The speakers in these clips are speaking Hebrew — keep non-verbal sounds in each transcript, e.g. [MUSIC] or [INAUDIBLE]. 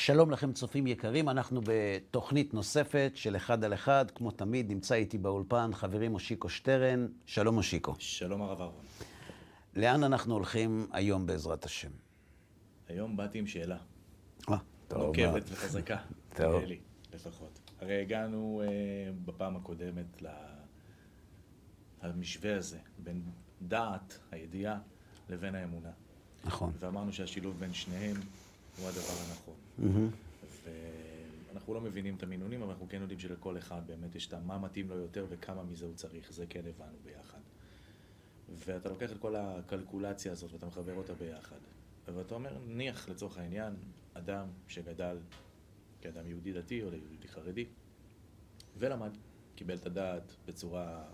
שלום לכם צופים יקרים, אנחנו בתוכנית נוספת של אחד על אחד. כמו תמיד, נמצא איתי באולפן חברי מושיקו שטרן. שלום מושיקו. שלום הרב אהרון. לאן אנחנו הולכים היום בעזרת השם? היום באתי עם שאלה. אה, טוב. נוקבת וחזקה. [LAUGHS] טוב. לי, לפחות. הרי הגענו אה, בפעם הקודמת למשווה הזה, בין דעת, הידיעה, לבין האמונה. נכון. ואמרנו שהשילוב בין שניהם הוא הדבר הנכון. ואנחנו לא מבינים את המינונים, אבל אנחנו כן יודעים שלכל אחד באמת יש את מה מתאים לו יותר וכמה מזה הוא צריך, זה כן הבנו ביחד. ואתה לוקח את כל הקלקולציה הזאת ואתה מחבר אותה ביחד. ואתה אומר, נניח לצורך העניין, אדם שגדל כאדם יהודי דתי או יהודי חרדי, ולמד, קיבל את הדעת בצורה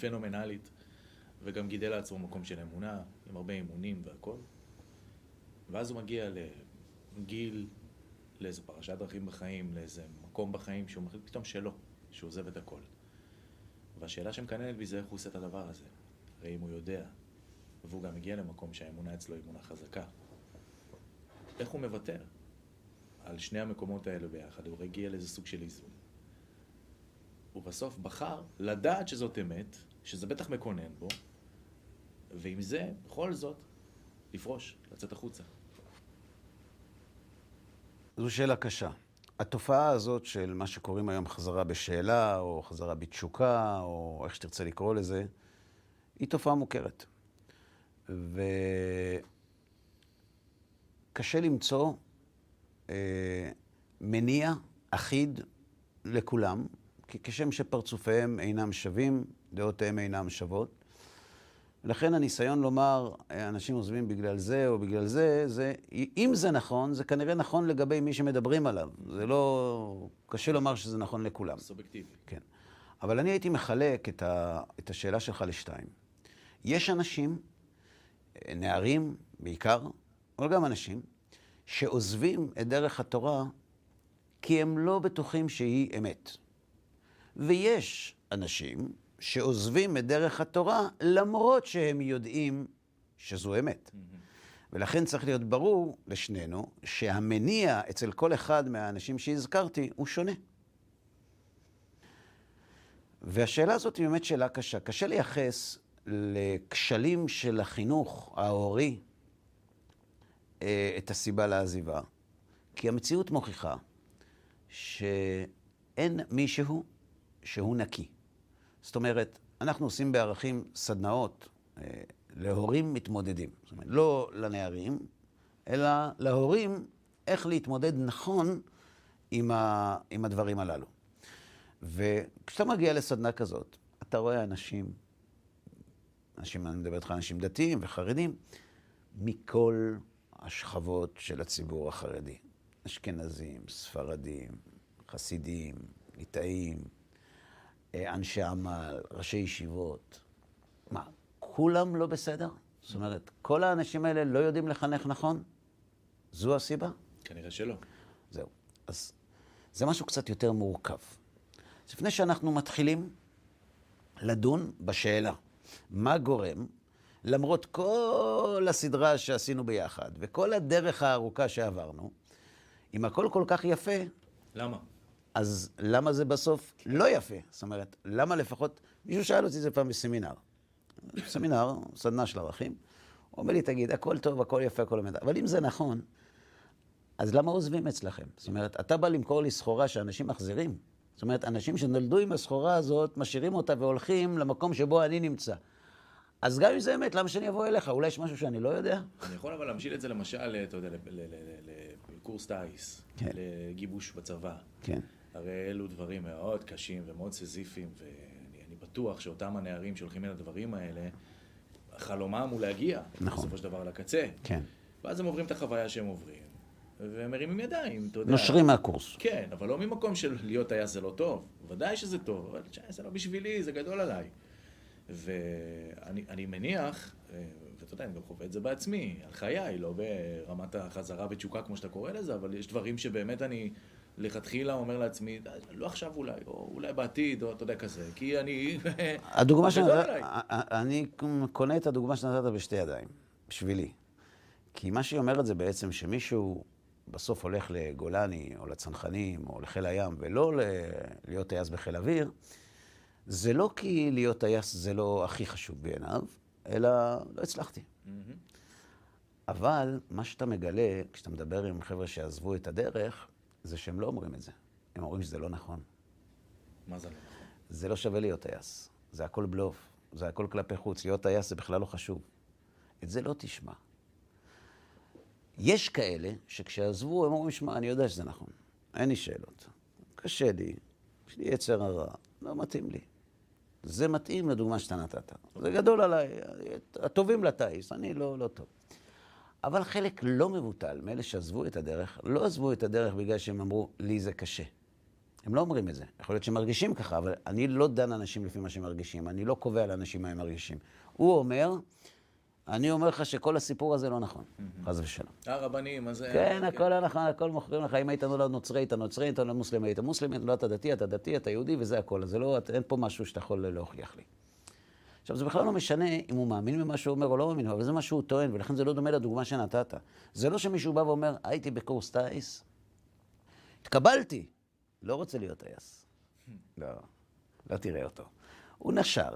פנומנלית, וגם גידל לעצמו מקום של אמונה, עם הרבה אימונים והכל. ואז הוא מגיע לגיל, לאיזה פרשת דרכים בחיים, לאיזה מקום בחיים, שהוא מחליט פתאום שלא, שהוא עוזב את הכל. והשאלה שמקננת בי זה איך הוא עושה את הדבר הזה. הרי אם הוא יודע, והוא גם מגיע למקום שהאמונה אצלו היא אמונה חזקה, איך הוא מוותר על שני המקומות האלה ביחד? הוא הגיע לאיזה סוג של איזון. הוא בסוף בחר לדעת שזאת אמת, שזה בטח מקונן בו, ועם זה, בכל זאת, לפרוש, לצאת החוצה. זו שאלה קשה. התופעה הזאת של מה שקוראים היום חזרה בשאלה, או חזרה בתשוקה, או איך שתרצה לקרוא לזה, היא תופעה מוכרת. וקשה למצוא אה, מניע אחיד לכולם, כי כשם שפרצופיהם אינם שווים, דעותיהם אינם שוות. לכן הניסיון לומר, אנשים עוזבים בגלל זה או בגלל זה, זה, אם זה נכון, זה כנראה נכון לגבי מי שמדברים עליו. זה לא... קשה לומר שזה נכון לכולם. סובייקטיבי. כן. אבל אני הייתי מחלק את, ה, את השאלה שלך לשתיים. יש אנשים, נערים בעיקר, אבל גם אנשים, שעוזבים את דרך התורה כי הם לא בטוחים שהיא אמת. ויש אנשים שעוזבים את דרך התורה למרות שהם יודעים שזו אמת. ולכן צריך להיות ברור לשנינו שהמניע אצל כל אחד מהאנשים שהזכרתי הוא שונה. והשאלה הזאת היא באמת שאלה קשה. קשה לייחס לכשלים של החינוך ההורי אה, את הסיבה לעזיבה, כי המציאות מוכיחה שאין מישהו שהוא נקי. זאת אומרת, אנחנו עושים בערכים סדנאות אה, להורים מתמודדים. זאת אומרת, לא לנערים, אלא להורים איך להתמודד נכון עם, ה, עם הדברים הללו. וכשאתה מגיע לסדנה כזאת, אתה רואה אנשים, אנשים, אני מדבר איתך על אנשים דתיים וחרדים, מכל השכבות של הציבור החרדי. אשכנזים, ספרדים, חסידים, ליטאים, אנשי עמל, ראשי ישיבות. מה, כולם לא בסדר? זאת אומרת, כל האנשים האלה לא יודעים לחנך נכון? זו הסיבה? כנראה שלא. זהו. אז זה משהו קצת יותר מורכב. אז לפני שאנחנו מתחילים לדון בשאלה, מה גורם, למרות כל הסדרה שעשינו ביחד, וכל הדרך הארוכה שעברנו, אם הכל כל כך יפה, למה? אז למה זה בסוף לא יפה? זאת אומרת, למה לפחות... מישהו שאל אותי את זה פעם בסמינר. סמינר, סדנה של ערכים. הוא אומר לי, תגיד, הכל טוב, הכל יפה, הכל אמת. אבל אם זה נכון, אז למה עוזבים אצלכם? זאת אומרת, אתה בא למכור לי סחורה שאנשים מחזירים. זאת אומרת, אנשים שנולדו עם הסחורה הזאת, משאירים אותה והולכים למקום שבו אני נמצא. אז גם אם זה אמת, למה שאני אבוא אליך? אולי יש משהו שאני לא יודע? אני יכול אבל להמשיל את זה למשל, אתה יודע, לקורס טיס, כן. לגיבוש בצבא. כן. הרי אלו דברים מאוד קשים ומאוד סזיפיים, ואני אני בטוח שאותם הנערים שהולכים אל הדברים האלה, חלומם הוא להגיע, נכון. בסופו של דבר לקצה. כן. ואז הם עוברים את החוויה שהם עוברים, והם מרימים ידיים, אתה יודע. נושרים מהקורס. כן, אבל לא ממקום של להיות טייס זה לא טוב. ודאי שזה טוב, אבל זה לא בשבילי, זה גדול עליי. ואני אני מניח, אה, ואתה יודע, אני גם חווה את זה בעצמי, על חיי, לא ברמת החזרה בתשוקה כמו שאתה קורא לזה, אבל יש דברים שבאמת אני לכתחילה אומר לעצמי, לא עכשיו אולי, או אולי בעתיד, או אתה יודע כזה, כי אני... [LAUGHS] הדוגמה שנתת, עליי. אני קונה את הדוגמה שנתת בשתי ידיים, בשבילי. כי מה שהיא אומרת זה בעצם שמישהו בסוף הולך לגולני, או לצנחנים, או לחיל הים, ולא ל- להיות טייס בחיל אוויר, זה לא כי להיות טייס זה לא הכי חשוב בעיניו, אלא לא הצלחתי. אבל מה שאתה מגלה, כשאתה מדבר עם חבר'ה שעזבו את הדרך, זה שהם לא אומרים את זה. הם אומרים שזה לא נכון. מה זה לא נכון? זה לא שווה להיות טייס. זה הכל בלוף. זה הכל כלפי חוץ. להיות טייס זה בכלל לא חשוב. את זה לא תשמע. יש כאלה שכשעזבו, הם אומרים, שמע, אני יודע שזה נכון. אין לי שאלות. קשה לי, יש לי יצר הרע, לא מתאים לי. זה מתאים לדוגמה שאתה נתת. זה גדול עליי, הטובים לטייס, אני לא, לא טוב. אבל חלק לא מבוטל מאלה שעזבו את הדרך, לא עזבו את הדרך בגלל שהם אמרו, לי זה קשה. הם לא אומרים את זה. יכול להיות שהם מרגישים ככה, אבל אני לא דן אנשים לפי מה שהם מרגישים. אני לא קובע לאנשים מה הם מרגישים. הוא אומר, אני אומר לך שכל הסיפור הזה לא נכון, חס ושלום. הרבנים, אז... כן, הכל לא נכון, הכל מוכרים לך. אם היית נולד נוצרי, היית נוצרי, היית נולד מוסלמי, היית מוסלמי, נולדת דתי, אתה דתי, אתה יהודי, וזה הכל. אז לא, אין פה משהו שאתה יכול להוכיח לי. עכשיו, זה בכלל לא משנה אם הוא מאמין במה שהוא אומר או לא מאמין, אבל זה מה שהוא טוען, ולכן זה לא דומה לדוגמה שנתת. זה לא שמישהו בא ואומר, הייתי בקורס טיס, התקבלתי, לא רוצה להיות טייס. לא, לא תראה אותו. הוא נשר.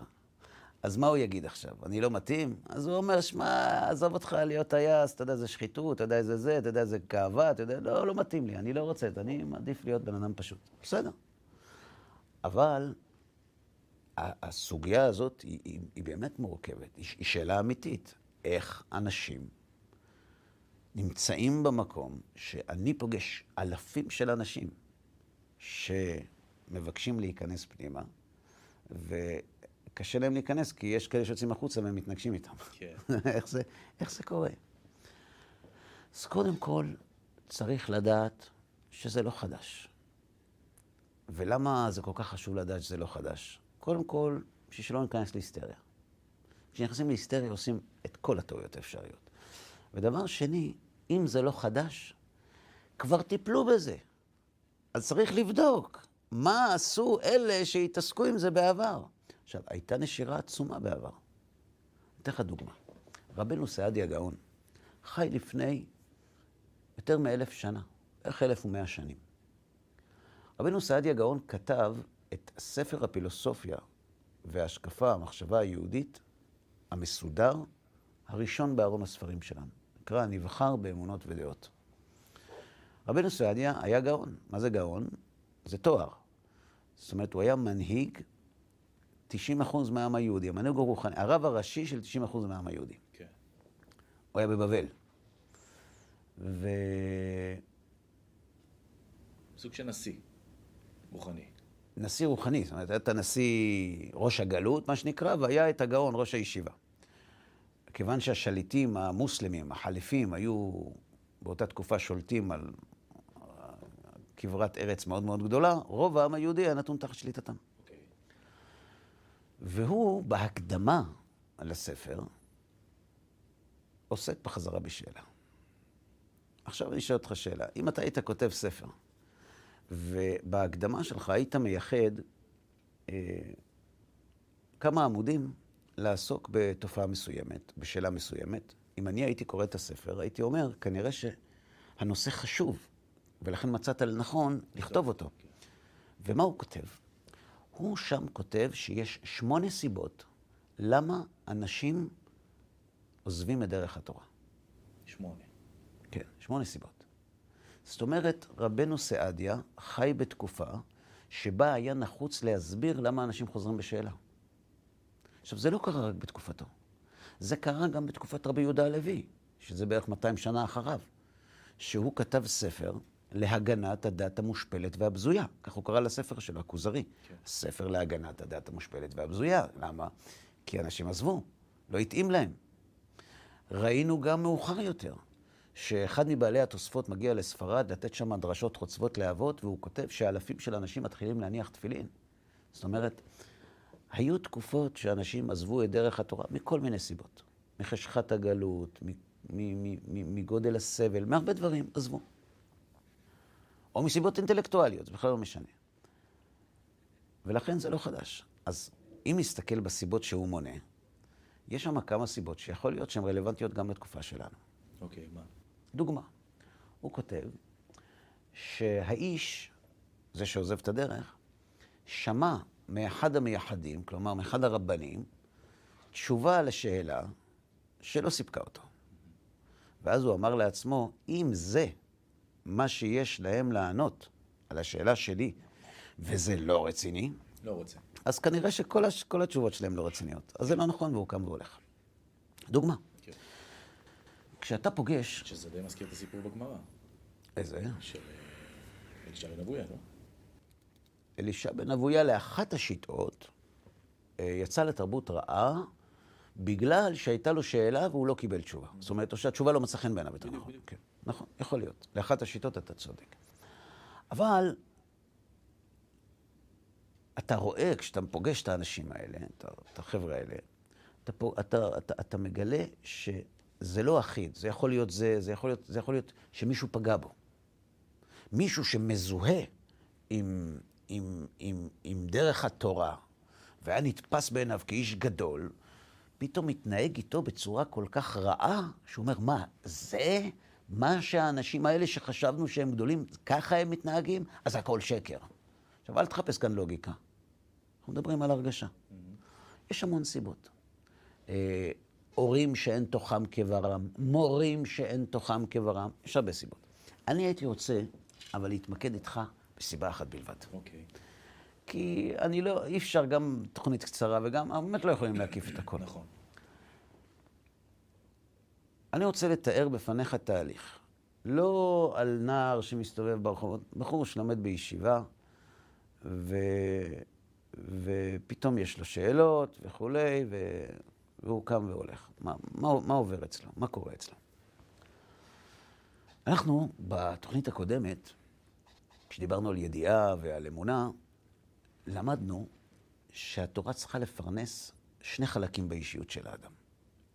אז מה הוא יגיד עכשיו? אני לא מתאים? אז הוא אומר, שמע, עזוב אותך להיות טייס, אתה יודע, זה שחיתות, אתה יודע, זה זה, אתה יודע, זה גאווה, אתה יודע, לא, לא מתאים לי, אני לא רוצה, אני מעדיף להיות בן אדם פשוט. בסדר. אבל הסוגיה הזאת היא, היא, היא באמת מורכבת, היא, היא שאלה אמיתית. איך אנשים נמצאים במקום שאני פוגש אלפים של אנשים שמבקשים להיכנס פנימה, וקשה להם להיכנס כי יש כאלה שיוצאים החוצה והם מתנגשים איתם. כן. [LAUGHS] איך, זה, איך זה קורה? אז קודם כל, צריך לדעת שזה לא חדש. ולמה זה כל כך חשוב לדעת שזה לא חדש? קודם כל, בשביל שלא ניכנס להיסטריה. כשנכנסים להיסטריה עושים את כל הטעויות האפשריות. ודבר שני, אם זה לא חדש, כבר טיפלו בזה. אז צריך לבדוק מה עשו אלה שהתעסקו עם זה בעבר. עכשיו, הייתה נשירה עצומה בעבר. אתן לך דוגמה. רבנו סעדיה הגאון חי לפני יותר מאלף שנה, בערך אלף ומאה שנים. רבנו סעדיה גאון כתב את ספר הפילוסופיה וההשקפה, המחשבה היהודית, המסודר, הראשון בארון הספרים שלנו. נקרא נבחר באמונות ודעות. רבנו סעדיה היה גאון. מה זה גאון? זה תואר. זאת אומרת, הוא היה מנהיג 90% מהעם היהודי, המנהיג הרוחני, הרב הראשי של 90% מהעם היהודי. כן. הוא היה בבבל. ו... סוג של נשיא רוחני. נשיא רוחני, זאת אומרת, היה את הנשיא ראש הגלות, מה שנקרא, והיה את הגאון ראש הישיבה. כיוון שהשליטים המוסלמים, החליפים, היו באותה תקופה שולטים על כברת ארץ מאוד מאוד גדולה, רוב העם היהודי היה נתון תחת שליטתם. אוקיי. והוא, בהקדמה לספר, עוסק בחזרה בשאלה. עכשיו אני שואל אותך שאלה. אם אתה היית כותב ספר, ובהקדמה שלך היית מייחד אה, כמה עמודים לעסוק בתופעה מסוימת, בשאלה מסוימת, אם אני הייתי קורא את הספר, הייתי אומר, כנראה שהנושא חשוב, ולכן מצאת לנכון לכתוב אותו. ומה הוא כותב? הוא שם כותב שיש שמונה סיבות למה אנשים עוזבים את דרך התורה. שמונה. כן, שמונה סיבות. זאת אומרת, רבנו סעדיה חי בתקופה שבה היה נחוץ להסביר למה אנשים חוזרים בשאלה. עכשיו, זה לא קרה רק בתקופתו. זה קרה גם בתקופת רבי יהודה הלוי, שזה בערך 200 שנה אחריו, שהוא כתב ספר להגנת הדת המושפלת והבזויה. כך הוא קרא לספר שלו, הכוזרי. כן. ספר להגנת הדת המושפלת והבזויה. למה? כי אנשים עזבו, לא התאים להם. ראינו גם מאוחר יותר, שאחד מבעלי התוספות מגיע לספרד לתת שם דרשות חוצבות להבות, והוא כותב שאלפים של אנשים מתחילים להניח תפילין. זאת אומרת, היו תקופות שאנשים עזבו את דרך התורה מכל מיני סיבות. מחשכת הגלות, מגודל הסבל, מהרבה דברים, עזבו. או מסיבות אינטלקטואליות, זה בכלל לא משנה. ולכן זה לא חדש. אז אם נסתכל בסיבות שהוא מונה, יש שם כמה סיבות שיכול להיות שהן רלוונטיות גם לתקופה שלנו. אוקיי, מה? דוגמה, הוא כותב שהאיש, זה שעוזב את הדרך, שמע מאחד המייחדים, כלומר מאחד הרבנים, תשובה לשאלה שלא סיפקה אותו. ואז הוא אמר לעצמו, אם זה מה שיש להם לענות על השאלה שלי, וזה לא רציני, לא רוצה. אז כנראה שכל הש... התשובות שלהם לא רציניות. אז זה לא נכון, והוא קם והולך. דוגמה. כשאתה פוגש... שזה די מזכיר את הסיפור בגמרא, איזה? של אה, אלישע בן אבויה, לא? אלישע בן אבויה, לאחת השיטות, אה, יצא לתרבות רעה בגלל שהייתה לו שאלה והוא לא קיבל תשובה. זאת אומרת, או שהתשובה לא מצאה חן בעיניו יותר נכון. כן, נכון, יכול להיות. לאחת השיטות אתה צודק. אבל אתה רואה, כשאתה פוגש את האנשים האלה, את החבר'ה האלה, אתה, אתה, אתה, אתה מגלה שזה לא אחיד. זה יכול להיות זה, זה יכול להיות, זה יכול להיות שמישהו פגע בו. מישהו שמזוהה עם, עם, עם, עם דרך התורה, והיה נתפס בעיניו כאיש גדול, פתאום מתנהג איתו בצורה כל כך רעה, שהוא אומר, מה, זה מה שהאנשים האלה שחשבנו שהם גדולים, ככה הם מתנהגים? אז הכל שקר. עכשיו, אל תחפש כאן לוגיקה. אנחנו מדברים על הרגשה. יש המון סיבות. הורים שאין תוכם כברם, מורים שאין תוכם כברם, יש הרבה סיבות. אני הייתי רוצה, אבל להתמקד איתך בסיבה אחת בלבד. אוקיי. כי אני לא, אי אפשר גם תוכנית קצרה וגם, באמת לא יכולים להקיף את הכל. נכון. אני רוצה לתאר בפניך תהליך. לא על נער שמסתובב ברחובות, בחור שלומד בישיבה, ו... ופתאום יש לו שאלות וכולי, ו... והוא קם והולך. מה, מה, מה עובר אצלו? מה קורה אצלו? אנחנו, בתוכנית הקודמת, כשדיברנו על ידיעה ועל אמונה, למדנו שהתורה צריכה לפרנס שני חלקים באישיות של האדם.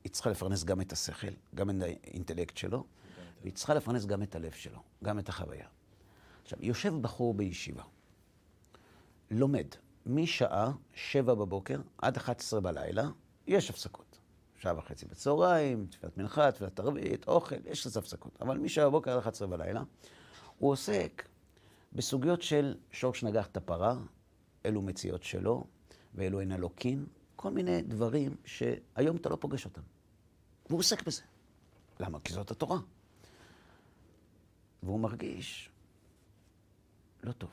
היא צריכה לפרנס גם את השכל, גם את האינטלקט שלו, והיא צריכה לפרנס גם את הלב שלו, גם את החוויה. עכשיו, יושב בחור בישיבה, לומד משעה שבע בבוקר עד 11 בלילה, יש הפסקות. שעה וחצי בצהריים, תפילת מנחה, תפילת ערבית, אוכל, יש לזה הפסקות. אבל משעה בבוקר עד 11 בלילה, הוא עוסק בסוגיות של שורש נגח את הפרה, אלו מציאות שלו, ואלו הן אלוקים, כל מיני דברים שהיום אתה לא פוגש אותם. והוא עוסק בזה. למה? כי זאת התורה. והוא מרגיש לא טוב.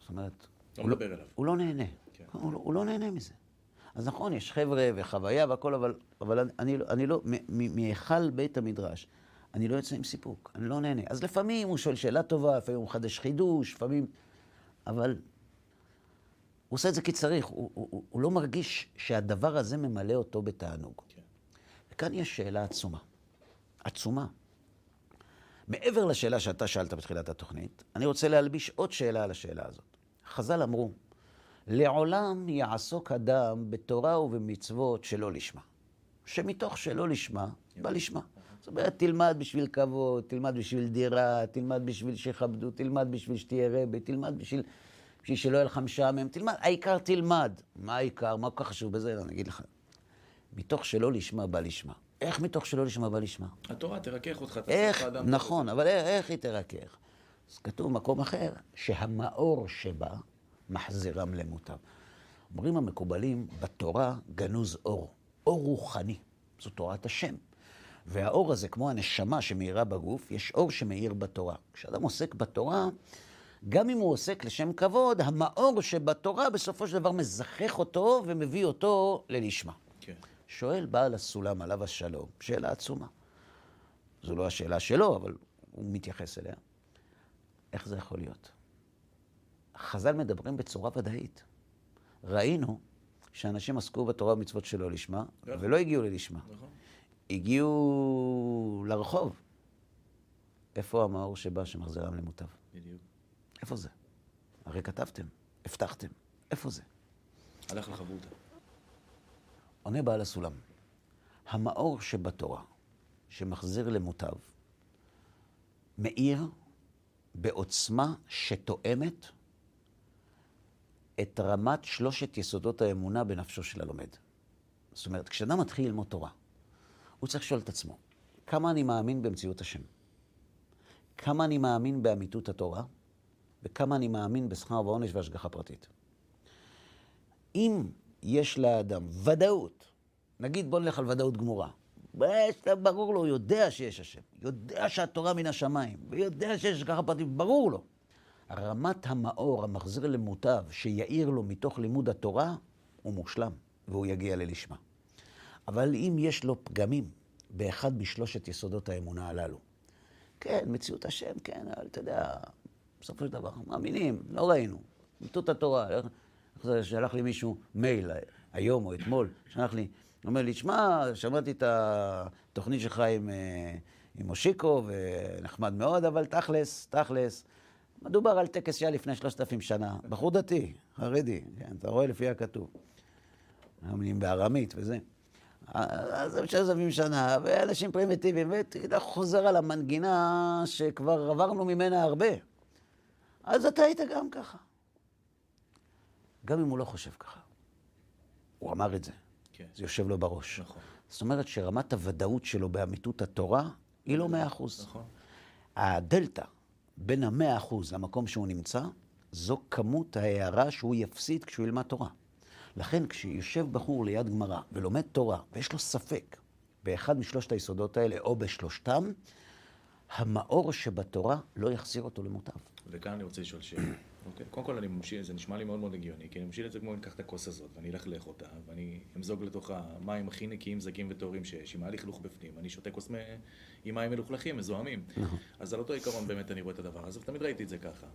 זאת אומרת, לא הוא לא, מדבר אליו. הוא לא נהנה. כן. הוא, לא, הוא לא נהנה מזה. אז נכון, יש חבר'ה וחוויה והכל, אבל, אבל אני, אני, לא- לא, מהיכל בית המדרש, אני לא יוצא עם סיפוק, אני לא נהנה. אז לפעמים הוא שואל שאלה טובה, לפעמים הוא מחדש חידוש, לפעמים... אבל הוא עושה את זה כי צריך, הוא, הוא, הוא, הוא לא מרגיש שהדבר הזה ממלא אותו בתענוג. כן. וכאן יש שאלה עצומה. עצומה. מעבר לשאלה שאתה שאלת בתחילת התוכנית, אני רוצה להלביש עוד שאלה על השאלה הזאת. חז"ל אמרו, לעולם יעסוק אדם בתורה ובמצוות שלא לשמה. שמתוך שלא לשמה, בא לשמה. זאת אומרת, תלמד בשביל כבוד, תלמד בשביל דירה, תלמד בשביל שיכבדו, תלמד בשביל שתהיה רבי, תלמד בשביל, בשביל שלא יהיה לך משעמם, תלמד, העיקר תלמד. מה העיקר? מה כל כך חשוב בזה? אני אגיד לך. מתוך שלא לשמה בא לשמה. איך מתוך שלא לשמה בא לשמה? התורה תרכך אותך, תעשה איך, נכון, אבל איך, איך היא תרכך? אז כתוב במקום אחר, שהמאור שבה מחזירם למוטב. אומרים המקובלים, בתורה גנוז אור, אור רוחני, זו תורת השם. והאור הזה, כמו הנשמה שמאירה בגוף, יש אור שמאיר בתורה. כשאדם עוסק בתורה, גם אם הוא עוסק לשם כבוד, המאור שבתורה בסופו של דבר מזכך אותו ומביא אותו ללשמה. כן. שואל בעל הסולם עליו השלום, שאלה עצומה. זו לא השאלה שלו, אבל הוא מתייחס אליה. איך זה יכול להיות? חז"ל מדברים בצורה ודאית. ראינו שאנשים עסקו בתורה ומצוות שלא לשמה, נכון. ולא הגיעו ללשמה. נכון. הגיעו לרחוב. איפה המאור שבא שמחזירם למוטב? בדיוק. איפה זה? הרי כתבתם, הבטחתם. איפה זה? הלך לחברותא. עונה בעל הסולם, המאור שבתורה, שמחזיר למוטב, מאיר בעוצמה שתואמת את רמת שלושת יסודות האמונה בנפשו של הלומד. זאת אומרת, כשאדם מתחיל ללמוד תורה, הוא צריך לשאול את עצמו, כמה אני מאמין במציאות השם? כמה אני מאמין באמיתות התורה, וכמה אני מאמין בשכר ועונש והשגחה פרטית. אם יש לאדם ודאות, נגיד בוא נלך על ודאות גמורה, ברור לו, הוא יודע שיש השם, יודע שהתורה מן השמיים, ויודע שיש השגחה פרטית, ברור לו. רמת המאור המחזיר למוטב, שיעיר לו מתוך לימוד התורה, הוא מושלם, והוא יגיע ללשמה. אבל אם יש לו פגמים באחד משלושת יסודות האמונה הללו, כן, מציאות השם, כן, אבל אתה יודע, בסופו של דבר, מאמינים, לא ראינו. מיטוט התורה, שלח לי מישהו מייל היום או אתמול, שלח לי, אומר לי, שמע, שמעתי את התוכנית שלך עם, אה, עם מושיקו, ונחמד מאוד, אבל תכלס, תכלס, מדובר על טקס שהיה לפני שלושת אלפים שנה. בחור דתי, חרדי, כן, אתה רואה לפי הכתוב. מאמינים בארמית וזה. אז זה שלושת אלפים שנה, ואנשים פרימיטיביים, ואתה חוזר על המנגינה שכבר עברנו ממנה הרבה. אז אתה היית גם ככה. גם אם הוא לא חושב ככה. הוא אמר את זה. כן. זה יושב לו בראש. נכון. זאת אומרת שרמת הוודאות שלו באמיתות התורה היא לא מאה אחוז. נכון. הדלתא בין המאה אחוז למקום שהוא נמצא, זו כמות ההערה שהוא יפסיד כשהוא ילמד תורה. לכן כשיושב בחור ליד גמרא ולומד תורה, ויש לו ספק באחד משלושת היסודות האלה או בשלושתם, המאור שבתורה לא יחזיר אותו למוטב. וכאן אני רוצה לשאול שאלה. אוקיי? קודם כל, אני ממשיל, זה נשמע לי מאוד מאוד הגיוני, כי אני ממשיל את זה כמו אני אקח את הכוס הזאת, ואני אלכלך אותה, ואני אמזוג לתוך המים הכי נקיים, זקים וטהורים שיש, אם היה לי חילוך בפנים, אני שותה כוס עם מים מלוכלכים, מזוהמים. נכון. אז על אותו עיקרון באמת אני רואה את הדבר הזה, ותמיד ראיתי את זה ככה.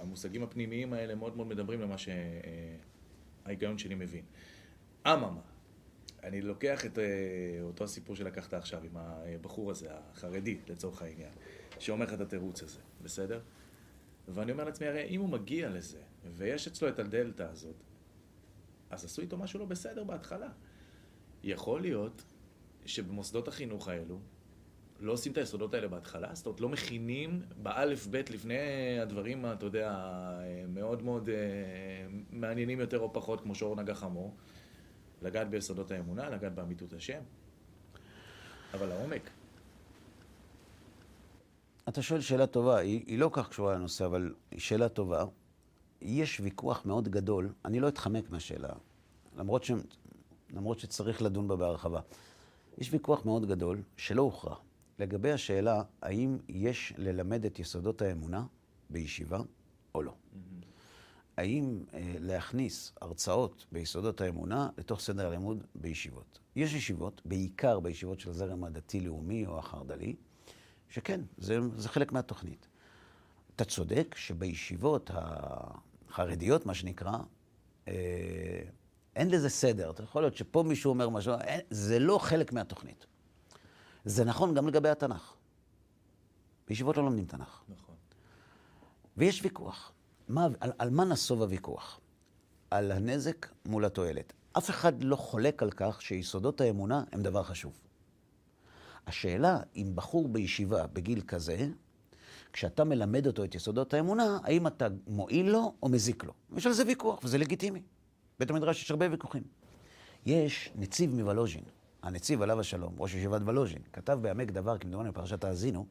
המושגים הפנימיים האלה מאוד מאוד מדברים למה שההיגיון שלי מבין. אממה, אני לוקח את אה, אותו הסיפור שלקחת עכשיו עם הבחור הזה, החרדי, לצורך העניין, שאומר לך את התירוץ הזה, בסדר? ואני אומר לעצמי, הרי אם הוא מגיע לזה, ויש אצלו את הדלתא הזאת, אז עשו איתו משהו לא בסדר בהתחלה. יכול להיות שבמוסדות החינוך האלו, לא עושים את היסודות האלה בהתחלה, זאת אומרת, לא מכינים באלף בית לפני הדברים, אתה יודע, מאוד מאוד אה, מעניינים יותר או פחות, כמו שאור נגע חמור, לגעת ביסודות האמונה, לגעת באמיתות השם, אבל לעומק. אתה שואל שאלה טובה, היא, היא לא כך קשורה לנושא, אבל היא שאלה טובה. יש ויכוח מאוד גדול, אני לא אתחמק מהשאלה, למרות, ש... למרות שצריך לדון בה בהרחבה. יש ויכוח מאוד גדול שלא הוכרע לגבי השאלה האם יש ללמד את יסודות האמונה בישיבה או לא. האם אה, להכניס הרצאות ביסודות האמונה לתוך סדר הלימוד בישיבות. יש ישיבות, בעיקר בישיבות של הזרם הדתי-לאומי או החרד"לי, שכן, זה, זה חלק מהתוכנית. אתה צודק שבישיבות החרדיות, מה שנקרא, אה, אין לזה סדר. אתה יכול להיות שפה מישהו אומר משהו, אין, זה לא חלק מהתוכנית. זה נכון גם לגבי התנ"ך. בישיבות לא לומדים תנ"ך. נכון. ויש ויכוח. מה, על, על מה נסוב הוויכוח? על הנזק מול התועלת. אף אחד לא חולק על כך שיסודות האמונה הם דבר חשוב. השאלה אם בחור בישיבה בגיל כזה, כשאתה מלמד אותו את יסודות האמונה, האם אתה מועיל לו או מזיק לו. יש על זה ויכוח, וזה לגיטימי. בית המדרש יש הרבה ויכוחים. יש נציב מוולוז'ין, הנציב עליו השלום, ראש ישיבת וולוז'ין, כתב בעמק דבר, כמדומני בפרשת האזינו,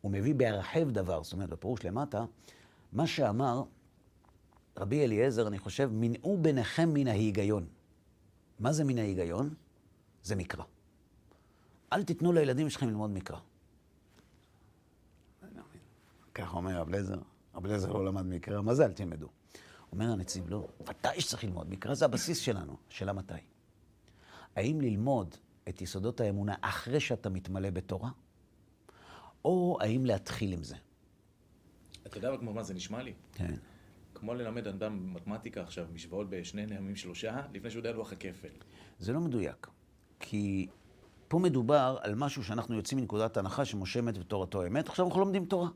הוא מביא בהרחב דבר, זאת אומרת, בפירוש למטה, מה שאמר רבי אליעזר, אני חושב, מנעו ביניכם מן ההיגיון. מה זה מן ההיגיון? זה מקרא. אל תיתנו לילדים שלכם ללמוד מקרא. ככה אומר רב לזר, רב לזר לא למד מקרא, מה זה אל תלמדו? אומר הנציב, לא, ודאי שצריך ללמוד, מקרא זה הבסיס שלנו, שאלה מתי. האם ללמוד את יסודות האמונה אחרי שאתה מתמלא בתורה, או האם להתחיל עם זה? אתה יודע כמו מה זה נשמע לי? כן. כמו ללמד אדם מתמטיקה עכשיו, משוואות בשני נעמים שלושה, לפני שהוא יודע לוח הכפל. זה לא מדויק, כי פה מדובר על משהו שאנחנו יוצאים מנקודת הנחה שמשה מת ותורתו אמת, עכשיו אנחנו לומדים תורה.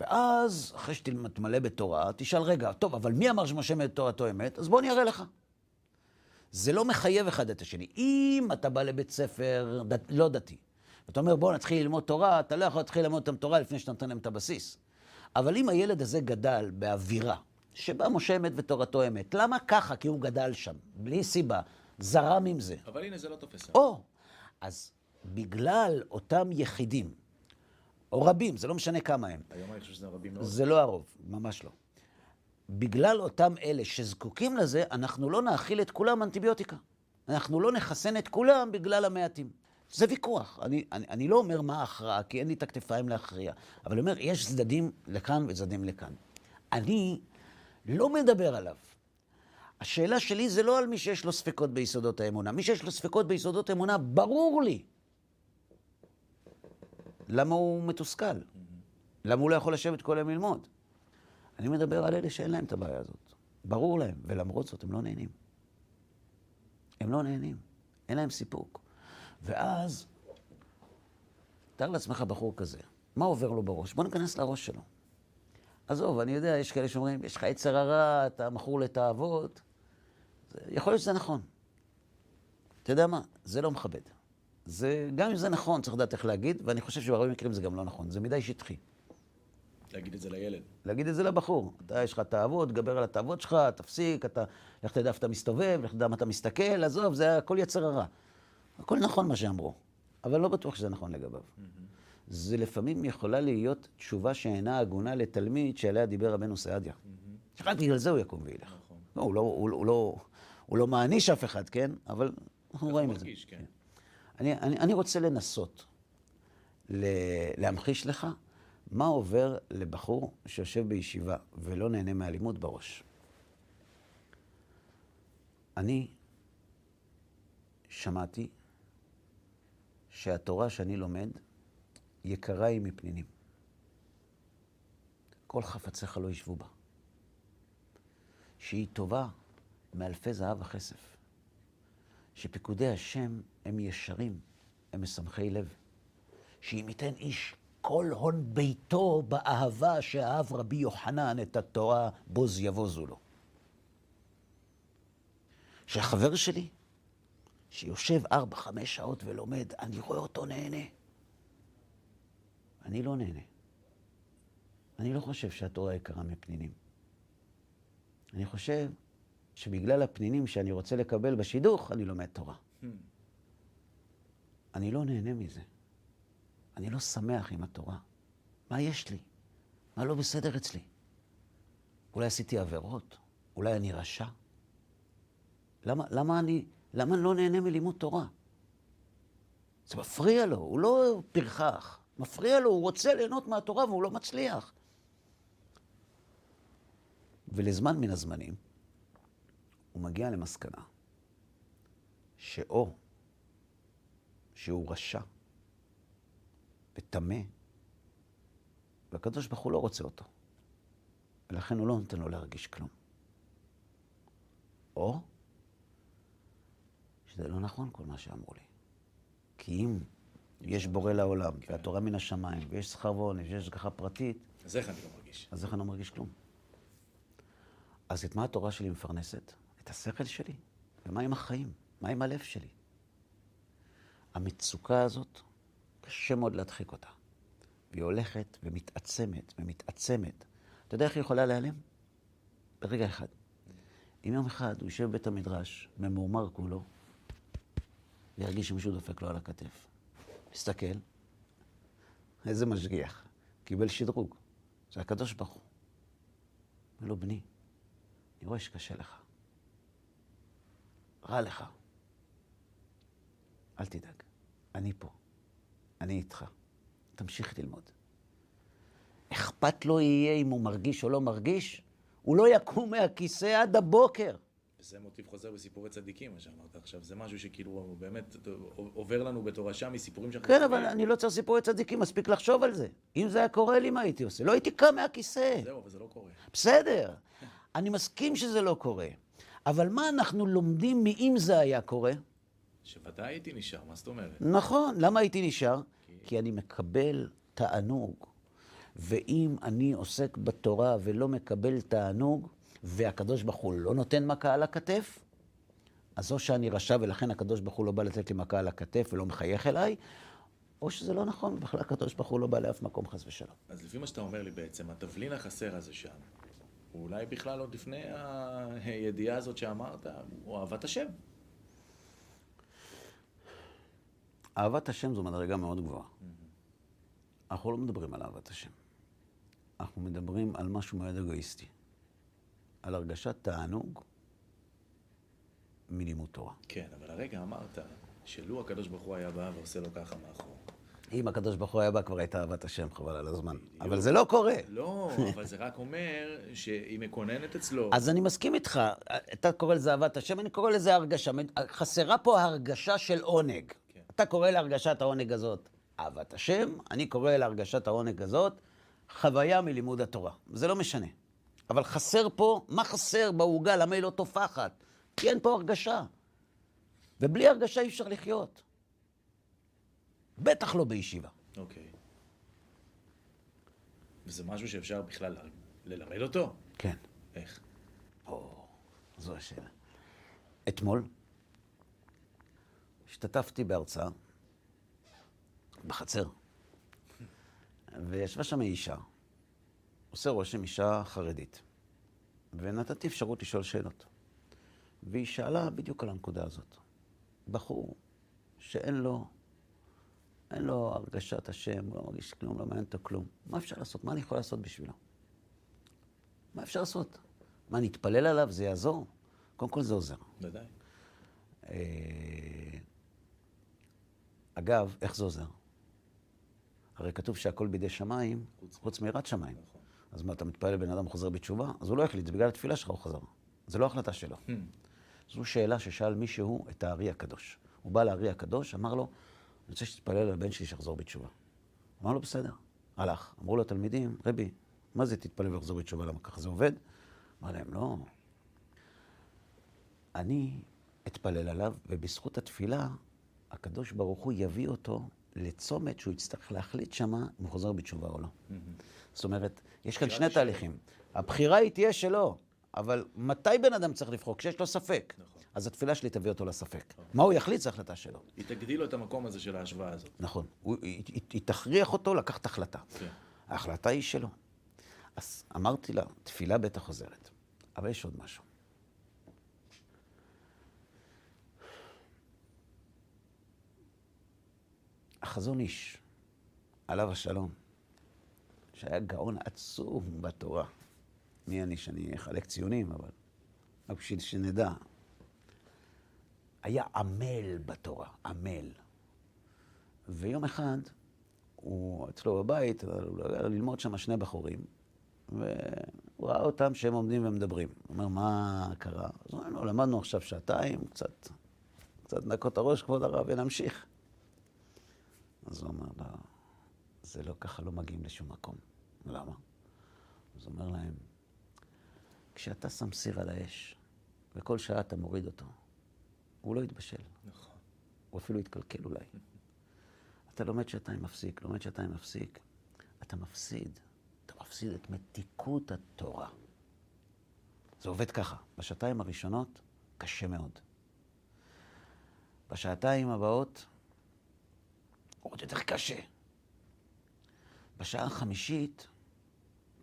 ואז, אחרי שתתמלא בתורה, תשאל, רגע, טוב, אבל מי אמר שמשה מת ותורתו אמת? אז בוא אני אראה לך. זה לא מחייב אחד את השני. אם אתה בא לבית ספר דת, לא דתי, ואתה אומר, בוא נתחיל ללמוד תורה, אתה לא יכול להתחיל ללמוד אותם תורה לפני שאתה נותן להם את הבסיס. אבל אם הילד הזה גדל באווירה שבה משה אמת ותורתו אמת, למה ככה? כי הוא גדל שם, בלי סיבה, זרם עם זה. אבל הנה, זה לא תופס. או, אז בגלל אותם יחידים, או רבים, זה לא משנה כמה הם. היום אני חושב שזה רבים מאוד. זה לא הרוב, ממש לא. בגלל אותם אלה שזקוקים לזה, אנחנו לא נאכיל את כולם אנטיביוטיקה. אנחנו לא נחסן את כולם בגלל המעטים. זה ויכוח. אני, אני, אני לא אומר מה ההכרעה, כי אין לי את הכתפיים להכריע. אבל אני אומר, יש צדדים לכאן וצדדים לכאן. אני לא מדבר עליו. השאלה שלי זה לא על מי שיש לו ספקות ביסודות האמונה. מי שיש לו ספקות ביסודות האמונה, ברור לי. למה הוא מתוסכל? למה הוא לא יכול לשבת כל היום ללמוד? אני מדבר על אלה שאין להם את הבעיה הזאת. ברור להם, ולמרות זאת הם לא נהנים. הם לא נהנים, אין להם סיפוק. ואז, תאר לעצמך בחור כזה, מה עובר לו בראש? בוא ניכנס לראש שלו. עזוב, אני יודע, יש כאלה שאומרים, יש לך יצר הרע, אתה מכור לתאוות. יכול להיות שזה נכון. אתה יודע מה? זה לא מכבד. זה, גם אם זה נכון, צריך לדעת איך להגיד, ואני חושב שבהרבה מקרים זה גם לא נכון. זה מדי שטחי. להגיד את זה לילד. להגיד את זה לבחור. אתה, יש לך תאוות, דבר על התאוות שלך, תפסיק, אתה, לך תדע איפה אתה מסתובב, לך תדע מה אתה מסתכל, עזוב, זה הכל יצר הרע. הכל נכון מה שאמרו, אבל לא בטוח שזה נכון לגביו. זה לפעמים יכולה להיות תשובה שאינה הגונה לתלמיד שעליה דיבר רבנו סעדיה. שרק בגלל זה הוא יקום וילך. נכון. לא, הוא לא, הוא, הוא לא, הוא לא מעניש אף אחד, כן? אבל אנחנו רואים את זה. מרגיש, כן. אני, אני, אני רוצה לנסות להמחיש לך מה עובר לבחור שיושב בישיבה ולא נהנה מהלימוד בראש. אני שמעתי שהתורה שאני לומד יקרה היא מפנינים. כל חפציך לא ישבו בה. שהיא טובה מאלפי זהב וכסף. שפיקודי השם הם ישרים, הם משמחי לב. שאם ייתן איש כל הון ביתו באהבה שאהב רבי יוחנן את התורה, בוז יבוזו לו. שהחבר שלי, שיושב ארבע, חמש שעות ולומד, אני רואה אותו נהנה. אני לא נהנה. אני לא חושב שהתורה יקרה מפנינים. אני חושב שבגלל הפנינים שאני רוצה לקבל בשידוך, אני לומד תורה. אני לא נהנה מזה. אני לא שמח עם התורה. מה יש לי? מה לא בסדר אצלי? אולי עשיתי עבירות? אולי אני רשע? למה, למה אני, למה אני לא נהנה מלימוד תורה? זה מפריע לו, הוא לא פרחח. מפריע לו, הוא רוצה ליהנות מהתורה והוא לא מצליח. ולזמן מן הזמנים, הוא מגיע למסקנה שאו שהוא רשע וטמא, והקדוש ברוך הוא לא רוצה אותו, ולכן הוא לא נותן לו להרגיש כלום. או שזה לא נכון כל מה שאמרו לי. כי אם יש בורא לעולם, כן. והתורה מן השמיים, ויש שכר ועונש, ויש השגחה פרטית, אז איך אני לא מרגיש? אז איך אני לא מרגיש כלום? אז את מה התורה שלי מפרנסת? את השכל שלי. ומה עם החיים? מה עם הלב שלי? המצוקה הזאת, קשה מאוד להדחיק אותה. והיא הולכת ומתעצמת ומתעצמת. אתה יודע איך היא יכולה להיעלם? ברגע אחד. אם יום אחד הוא יושב בבית המדרש, ממורמר כולו, וירגיש שמישהו דופק לו על הכתף. מסתכל, איזה משגיח. קיבל שדרוג. זה הקדוש ברוך הוא. אומר לו, בני, אני רואה שקשה לך. רע לך. אל תדאג, אני פה. אני איתך. תמשיך ללמוד. אכפת לו יהיה אם הוא מרגיש או לא מרגיש, הוא לא יקום מהכיסא עד הבוקר. וזה מוטיב חוזר בסיפורי צדיקים, מה שאמרת עכשיו. זה משהו שכאילו באמת עובר לנו בתורשה מסיפורים שאנחנו... כן, אבל אני לא צריך סיפורי צדיקים, מספיק לחשוב על זה. אם זה היה קורה לי, מה הייתי עושה? לא הייתי קם מהכיסא. זהו, אבל זה לא קורה. בסדר, אני מסכים שזה לא קורה. אבל מה אנחנו לומדים מאם זה היה קורה? שוודאי הייתי נשאר, מה זאת אומרת? נכון, למה הייתי נשאר? כי אני מקבל תענוג. ואם אני עוסק בתורה ולא מקבל תענוג, והקדוש ברוך הוא לא נותן מכה על הכתף, אז או שאני רשע ולכן הקדוש ברוך הוא לא בא לתת לי מכה על הכתף ולא מחייך אליי, או שזה לא נכון, בכלל הקדוש ברוך הוא לא בא לאף מקום חס ושלום. אז לפי מה שאתה אומר לי בעצם, התבלין החסר הזה שם, אולי בכלל עוד לפני הידיעה הזאת שאמרת, הוא אהבת השם. אהבת השם זו מדרגה מאוד גבוהה. אנחנו לא מדברים על אהבת השם. אנחנו מדברים על משהו מאוד אגואיסטי. על הרגשת תענוג מלימוד תורה. כן, אבל הרגע אמרת שלו הקדוש ברוך הוא היה בא ועושה לו ככה מאחור. אם הקדוש ברוך הוא היה בא, כבר הייתה אהבת השם, חבל על הזמן. אבל זה לא קורה. לא, אבל זה רק אומר שהיא מקוננת אצלו. אז אני מסכים איתך, אתה קורא לזה אהבת השם, אני קורא לזה הרגשה. חסרה פה הרגשה של עונג. כן. אתה קורא להרגשת העונג הזאת אהבת השם, אני קורא להרגשת העונג הזאת חוויה מלימוד התורה. זה לא משנה. אבל חסר פה, מה חסר בעוגה? למה היא לא תופחת? כי אין פה הרגשה. ובלי הרגשה אי אפשר לחיות. בטח לא בישיבה. אוקיי. וזה משהו שאפשר בכלל ללמד אותו? כן. איך? או, זו השאלה. אתמול השתתפתי בהרצאה בחצר, וישבה שם אישה, עושה רושם אישה חרדית, ונתתי אפשרות לשאול שאלות. והיא שאלה בדיוק על הנקודה הזאת. בחור שאין לו, אין לו הרגשת השם, הוא לא מרגיש כלום, לא מעניין אותו כלום. מה אפשר לעשות? מה אני יכול לעשות בשבילו? מה אפשר לעשות? מה, נתפלל עליו? זה יעזור? קודם כל זה עוזר. ודאי. אה, אגב, איך זה עוזר? הרי כתוב שהכל בידי שמיים, חוץ- מיראת שמיים. נכון. אז מה, אתה מתפלל לבן אדם חוזר בתשובה? אז הוא לא יחליט, זה בגלל התפילה שלך הוא חזר. זה לא החלטה שלו. Hmm. זו שאלה ששאל מישהו את הארי הקדוש. הוא בא לארי הקדוש, אמר לו, אני רוצה שתתפלל על הבן שלי שיחזור בתשובה. אמר לו, בסדר. הלך. אמרו לו התלמידים, רבי, מה זה תתפלל ויחזור בתשובה? למה ככה זה עובד? אמר להם, לא. אני אתפלל עליו, ובזכות התפילה, הקדוש ברוך הוא יביא אותו לצומת שהוא יצטרך להחליט שמה אם הוא חוזר בתשובה או לא. זאת אומרת, יש כאן שני. תהליכים. הבחירה היא תהיה שלו, אבל מתי בן אדם צריך לבחור? כשיש לו ספק. נכון. אז התפילה שלי תביא אותו לספק. מה הוא יחליט, זו החלטה שלו. היא תגדיל לו את המקום הזה של ההשוואה הזאת. נכון. הוא- היא, היא, היא תכריח אותו לקחת החלטה. כן. ההחלטה היא שלו. אז אמרתי לה, תפילה בטח עוזרת. אבל יש עוד משהו. החזון איש, עליו השלום, שהיה גאון עצום בתורה. מי אני שאני אחלק ציונים, אבל רק בשביל שנדע. היה עמל בתורה, עמל. ויום אחד, הוא אצלו בבית, היה ללמוד שם שני בחורים, והוא ראה אותם שהם עומדים ומדברים. הוא אומר, מה קרה? אז הוא אומר, "לא, למדנו עכשיו שעתיים, קצת, קצת נקות הראש, כבוד הרב, ונמשיך. אז הוא אמר לה, זה לא ככה, לא מגיעים לשום מקום. למה? אז הוא אומר להם, כשאתה שם סיר על האש, וכל שעה אתה מוריד אותו, הוא לא יתבשל. נכון. הוא אפילו יתקלקל אולי. אתה לומד שעתיים מפסיק, לומד שעתיים מפסיק, אתה מפסיד. אתה מפסיד את מתיקות התורה. זה עובד ככה. בשעתיים הראשונות, קשה מאוד. בשעתיים הבאות, עוד יותר קשה. בשעה החמישית,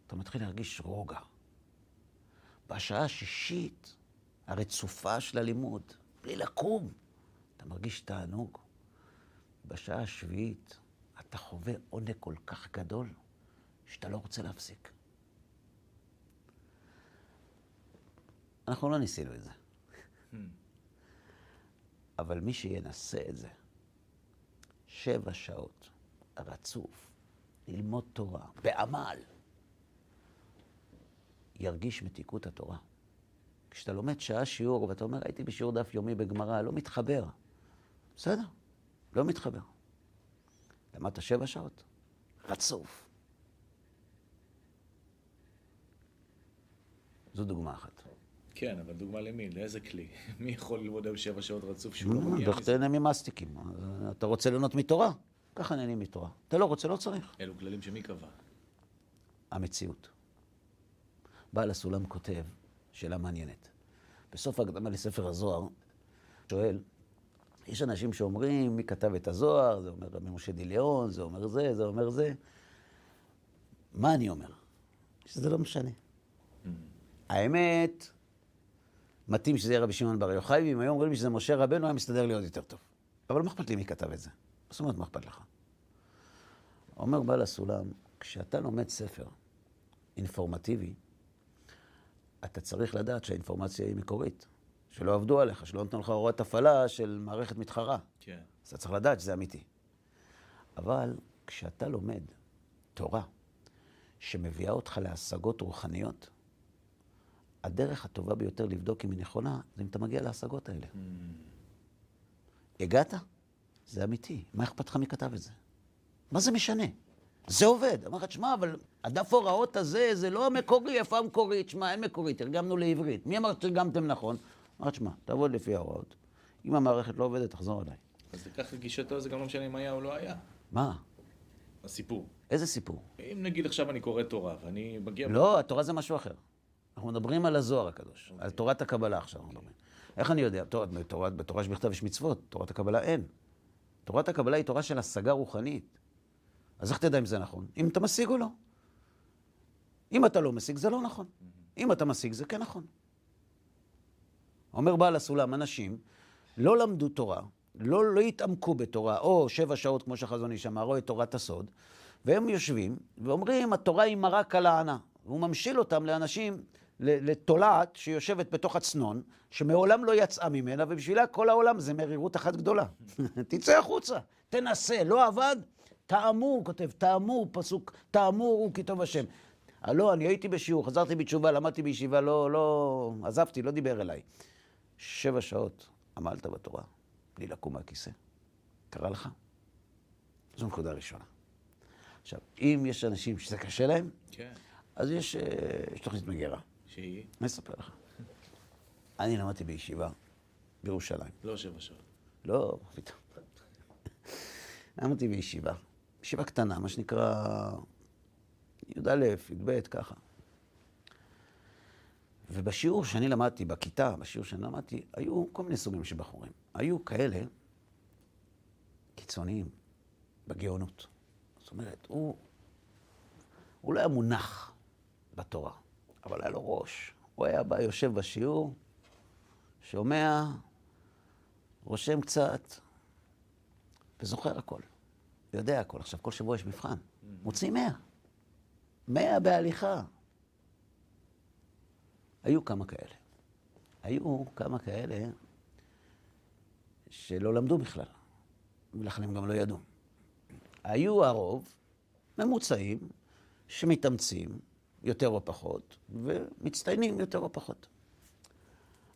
אתה מתחיל להרגיש רוגע. בשעה השישית, הרצופה של הלימוד, בלי לקום, אתה מרגיש תענוג. בשעה השביעית אתה חווה עונג כל כך גדול, שאתה לא רוצה להפסיק. אנחנו לא ניסינו את זה. אבל מי שינסה את זה, שבע שעות רצוף, ללמוד תורה, בעמל, ירגיש מתיקות התורה. כשאתה לומד שעה שיעור ואתה אומר, הייתי בשיעור דף יומי בגמרא, לא מתחבר. בסדר, לא מתחבר. למדת שבע שעות, רצוף. זו דוגמה אחת. כן, אבל דוגמה למי? לאיזה כלי? [LAUGHS] מי יכול ללמוד היום שבע שעות רצוף שהוא לא מגיע מזה? תהנה ממסטיקים. אתה רוצה ליהנות מתורה? ככה נהנים מתורה. אתה לא רוצה, לא צריך. אלו כללים שמי קבע? המציאות. בעל הסולם כותב שאלה מעניינת. בסוף ההקדמה לספר הזוהר, שואל, יש אנשים שאומרים מי כתב את הזוהר, זה אומר רבי משה דיליון, זה אומר זה, זה אומר זה. מה אני אומר? שזה לא משנה. האמת, מתאים שזה יהיה רבי שמעון בר יוחאי, ואם היו אומרים לי שזה משה רבנו, היה מסתדר לי עוד יותר טוב. אבל מה אכפת לי מי כתב את זה? זאת אומרת, מה אכפת לך? אומר בעל הסולם, כשאתה לומד ספר אינפורמטיבי, אתה צריך לדעת שהאינפורמציה היא מקורית, שלא עבדו עליך, שלא נתנו לך הוראת הפעלה של מערכת מתחרה. כן. אז אתה צריך לדעת שזה אמיתי. אבל כשאתה לומד תורה שמביאה אותך להשגות רוחניות, הדרך הטובה ביותר לבדוק אם היא נכונה, זה אם אתה מגיע להשגות האלה. Mm. הגעת? זה אמיתי. מה אכפת לך מי כתב את זה? מה זה משנה? זה עובד. אמר לך, תשמע, אבל הדף הוראות הזה, זה לא המקורי, איפה המקורי? תשמע, אין מקורי, תרגמנו לעברית. מי אמר שתרגמתם נכון? אמר, תשמע, תעבוד לפי ההוראות. אם המערכת לא עובדת, תחזור אליי. אז ככה גישתו זה גם לא משנה אם היה או לא היה. מה? הסיפור. איזה סיפור? אם נגיד עכשיו אני קורא תורה ואני מגיע... לא, התורה זה משהו אחר. אנחנו מדברים על הזוהר הקדוש, על תורת הקבלה עכשיו אנחנו מדברים. איך אני יודע? תורה- בתורה- בתורה שבכתב יש מצוות, תורת הקבלה אין. תורת הקבלה היא תורה של השגה רוחנית. אז איך תדע אם זה נכון? אם אתה משיג או לא. אם אתה לא משיג, זה לא נכון. אם אתה משיג, זה כן נכון. אומר בעל הסולם, אנשים לא למדו תורה, לא, לא התעמקו בתורה, או שבע שעות, כמו שהחזון איש אמר, או את תורת הסוד, והם יושבים ואומרים, התורה היא מרק על הענה. והוא ממשיל אותם לאנשים, לתולעת שיושבת בתוך הצנון, שמעולם לא יצאה ממנה, ובשבילה כל העולם זה מרירות אחת גדולה. [LAUGHS] תצא החוצה, תנסה, לא עבד? טעמו, הוא כותב, טעמו, פסוק, טעמו הוא כי טוב השם. אה, לא, אני הייתי בשיעור, חזרתי בתשובה, למדתי בישיבה, לא, לא, עזבתי, לא דיבר אליי. שבע שעות עמלת בתורה, בלי לקום מהכיסא. קרה לך? זו נקודה ראשונה. עכשיו, אם יש אנשים שזה קשה להם, כן. אז יש, אה, יש תוכנית מגירה. שהיא אני אספר לך. אני למדתי בישיבה בירושלים. לא שבע שעות. לא, פתאום. [LAUGHS] למדתי בישיבה. ישיבה קטנה, מה שנקרא י"א, י"ב, ככה. ובשיעור שאני למדתי, בכיתה, בשיעור שאני למדתי, היו כל מיני סוגים של בחורים. היו כאלה קיצוניים בגאונות. זאת אומרת, הוא, הוא לא היה מונח בתורה, אבל היה לו ראש. הוא היה בא, יושב בשיעור, שומע, רושם קצת, וזוכר הכל. יודע הכל. עכשיו, כל שבוע יש מבחן. מוציא מאה. מאה בהליכה. היו כמה כאלה. היו כמה כאלה שלא למדו בכלל, ולכן הם גם לא ידעו. היו הרוב ממוצעים שמתאמצים יותר או פחות, ומצטיינים יותר או פחות.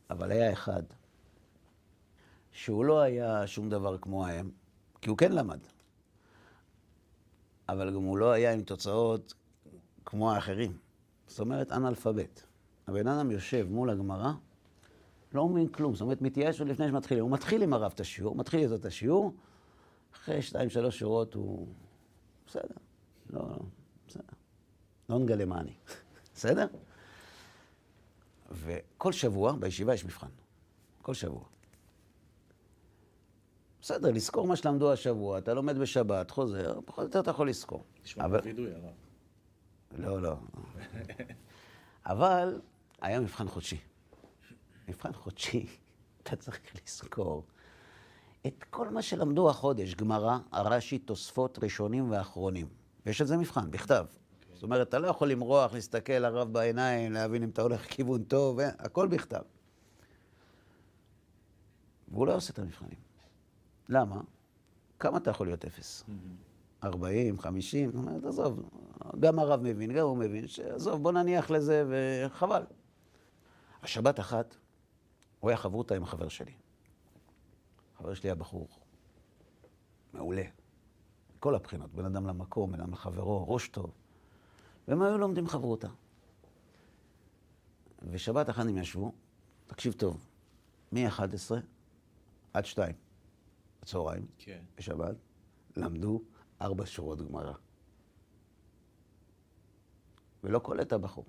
אבל היה אחד שהוא לא היה שום דבר כמו ההם, כי הוא כן למד. אבל גם הוא לא היה עם תוצאות כמו האחרים. זאת אומרת, אנאלפבית. הבן אדם יושב מול הגמרא, לא מבין כלום. זאת אומרת, מתייאש עוד לפני שמתחילים. הוא מתחיל עם הרב את השיעור, מתחיל איתו את השיעור, אחרי שתיים, שלוש שורות הוא... בסדר. לא, לא, בסדר. לא נגלה מה אני. [LAUGHS] בסדר? וכל שבוע בישיבה יש מבחן. כל שבוע. בסדר, לזכור מה שלמדו השבוע, אתה לומד בשבת, חוזר, פחות או יותר אתה יכול לזכור. נשמע אבל- וידוי, הרב. לא, לא. אבל היה מבחן חודשי. מבחן חודשי, [LAUGHS] אתה צריך לזכור את כל מה שלמדו החודש, גמרא, הרש"י, תוספות, ראשונים ואחרונים. ויש על זה מבחן, בכתב. זאת אומרת, אתה לא יכול למרוח, להסתכל לרב בעיניים, להבין אם אתה הולך לכיוון טוב, אה, הכל בכתב. והוא לא עושה את המבחנים. למה? כמה אתה יכול להיות אפס? 40, 50, זאת אומרת, עזוב, גם הרב מבין, גם הוא מבין, שעזוב, בוא נניח לזה, וחבל. השבת אחת, הוא היה חברותא עם החבר שלי. החבר שלי היה בחור מעולה, מכל הבחינות, בן אדם למקום, בן אדם לחברו, ראש טוב. והם היו לומדים חברותא. ושבת אחת הם ישבו, תקשיב טוב, מ-11 עד 2 בצהריים, כן. בשבת, למדו ארבע שורות גמרא. ולא קולט הבחור,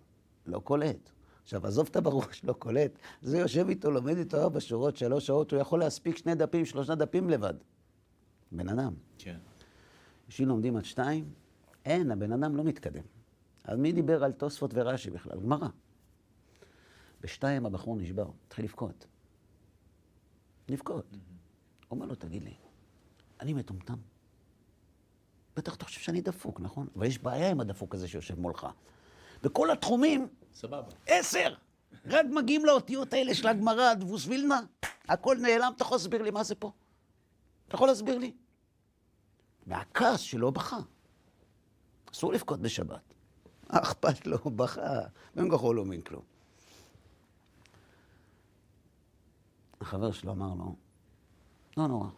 לא קולט. עכשיו, עזוב את הבחור שלא קולט, זה יושב איתו, לומד איתו ארבע שורות, שלוש שעות, הוא יכול להספיק שני דפים, שלושה דפים לבד. בן אדם. כן. אנשים לומדים עד שתיים, אין, הבן אדם לא מתקדם. אז מי דיבר על תוספות ורש"י בכלל? גמרא. בשתיים הבחור נשבר, התחיל לבכות. לבכות. אומר לו, תגיד לי, אני מטומטם. בטח אתה חושב שאני דפוק, נכון? אבל יש בעיה עם הדפוק הזה שיושב מולך. בכל התחומים, סבבה. עשר. רק מגיעים לאותיות האלה של הגמרא, דבוס וילנה, הכל נעלם, אתה יכול להסביר לי מה זה פה? אתה יכול להסביר לי? מהכעס שלא בכה. אסור לבכות בשבת. מה אכפת לו? בכה. בין כוחו לא מבין כלום. החבר שלו אמר לו, לא נורא.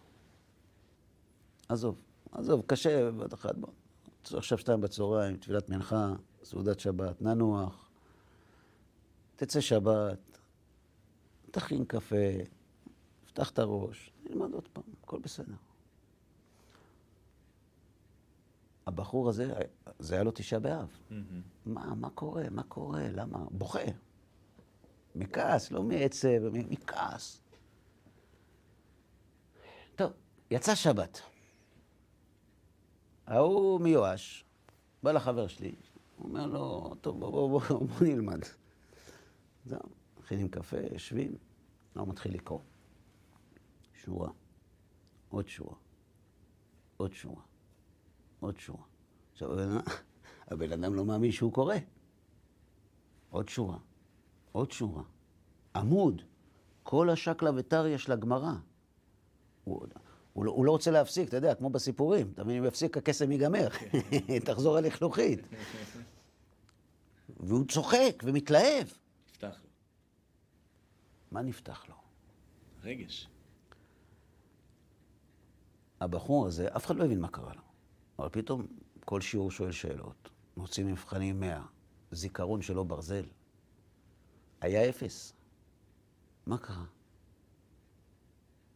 עזוב, עזוב, קשה בבת אחת. בוא. עכשיו שתיים בצהריים, תפילת מנחה, סעודת שבת, ננוח. תצא שבת, תכין קפה, פתח את הראש, נלמד עוד פעם, הכל בסדר. הבחור הזה, זה היה לו תשעה באב. מה, מה קורה? מה קורה? למה? בוכה. מכעס, לא מעצב, מכעס. טוב, יצא שבת. ההוא מיואש, בא לחבר שלי, אומר לו, טוב, בוא, בוא, בוא, בוא נלמד. זהו, מכינים קפה, יושבים, הוא מתחיל לקרוא. שורה, עוד שורה, עוד שורה, עוד שורה. עכשיו, הבן, אדם לא מאמין שהוא קורא. עוד שורה, עוד שורה. עמוד, כל השקלא וטריא של הגמרא. הוא, הוא, לא, הוא לא רוצה להפסיק, אתה יודע, כמו בסיפורים. אתה מבין, אם יפסיק, הקסם ייגמר. [LAUGHS] תחזור הלכלוכית. והוא צוחק ומתלהב. נפתח לו. מה נפתח לו? רגש. הבחור הזה, אף אחד לא הבין מה קרה לו. אבל פתאום כל שיעור שואל שאלות, מוציא מבחנים 100, זיכרון שלו ברזל. היה אפס. מה קרה?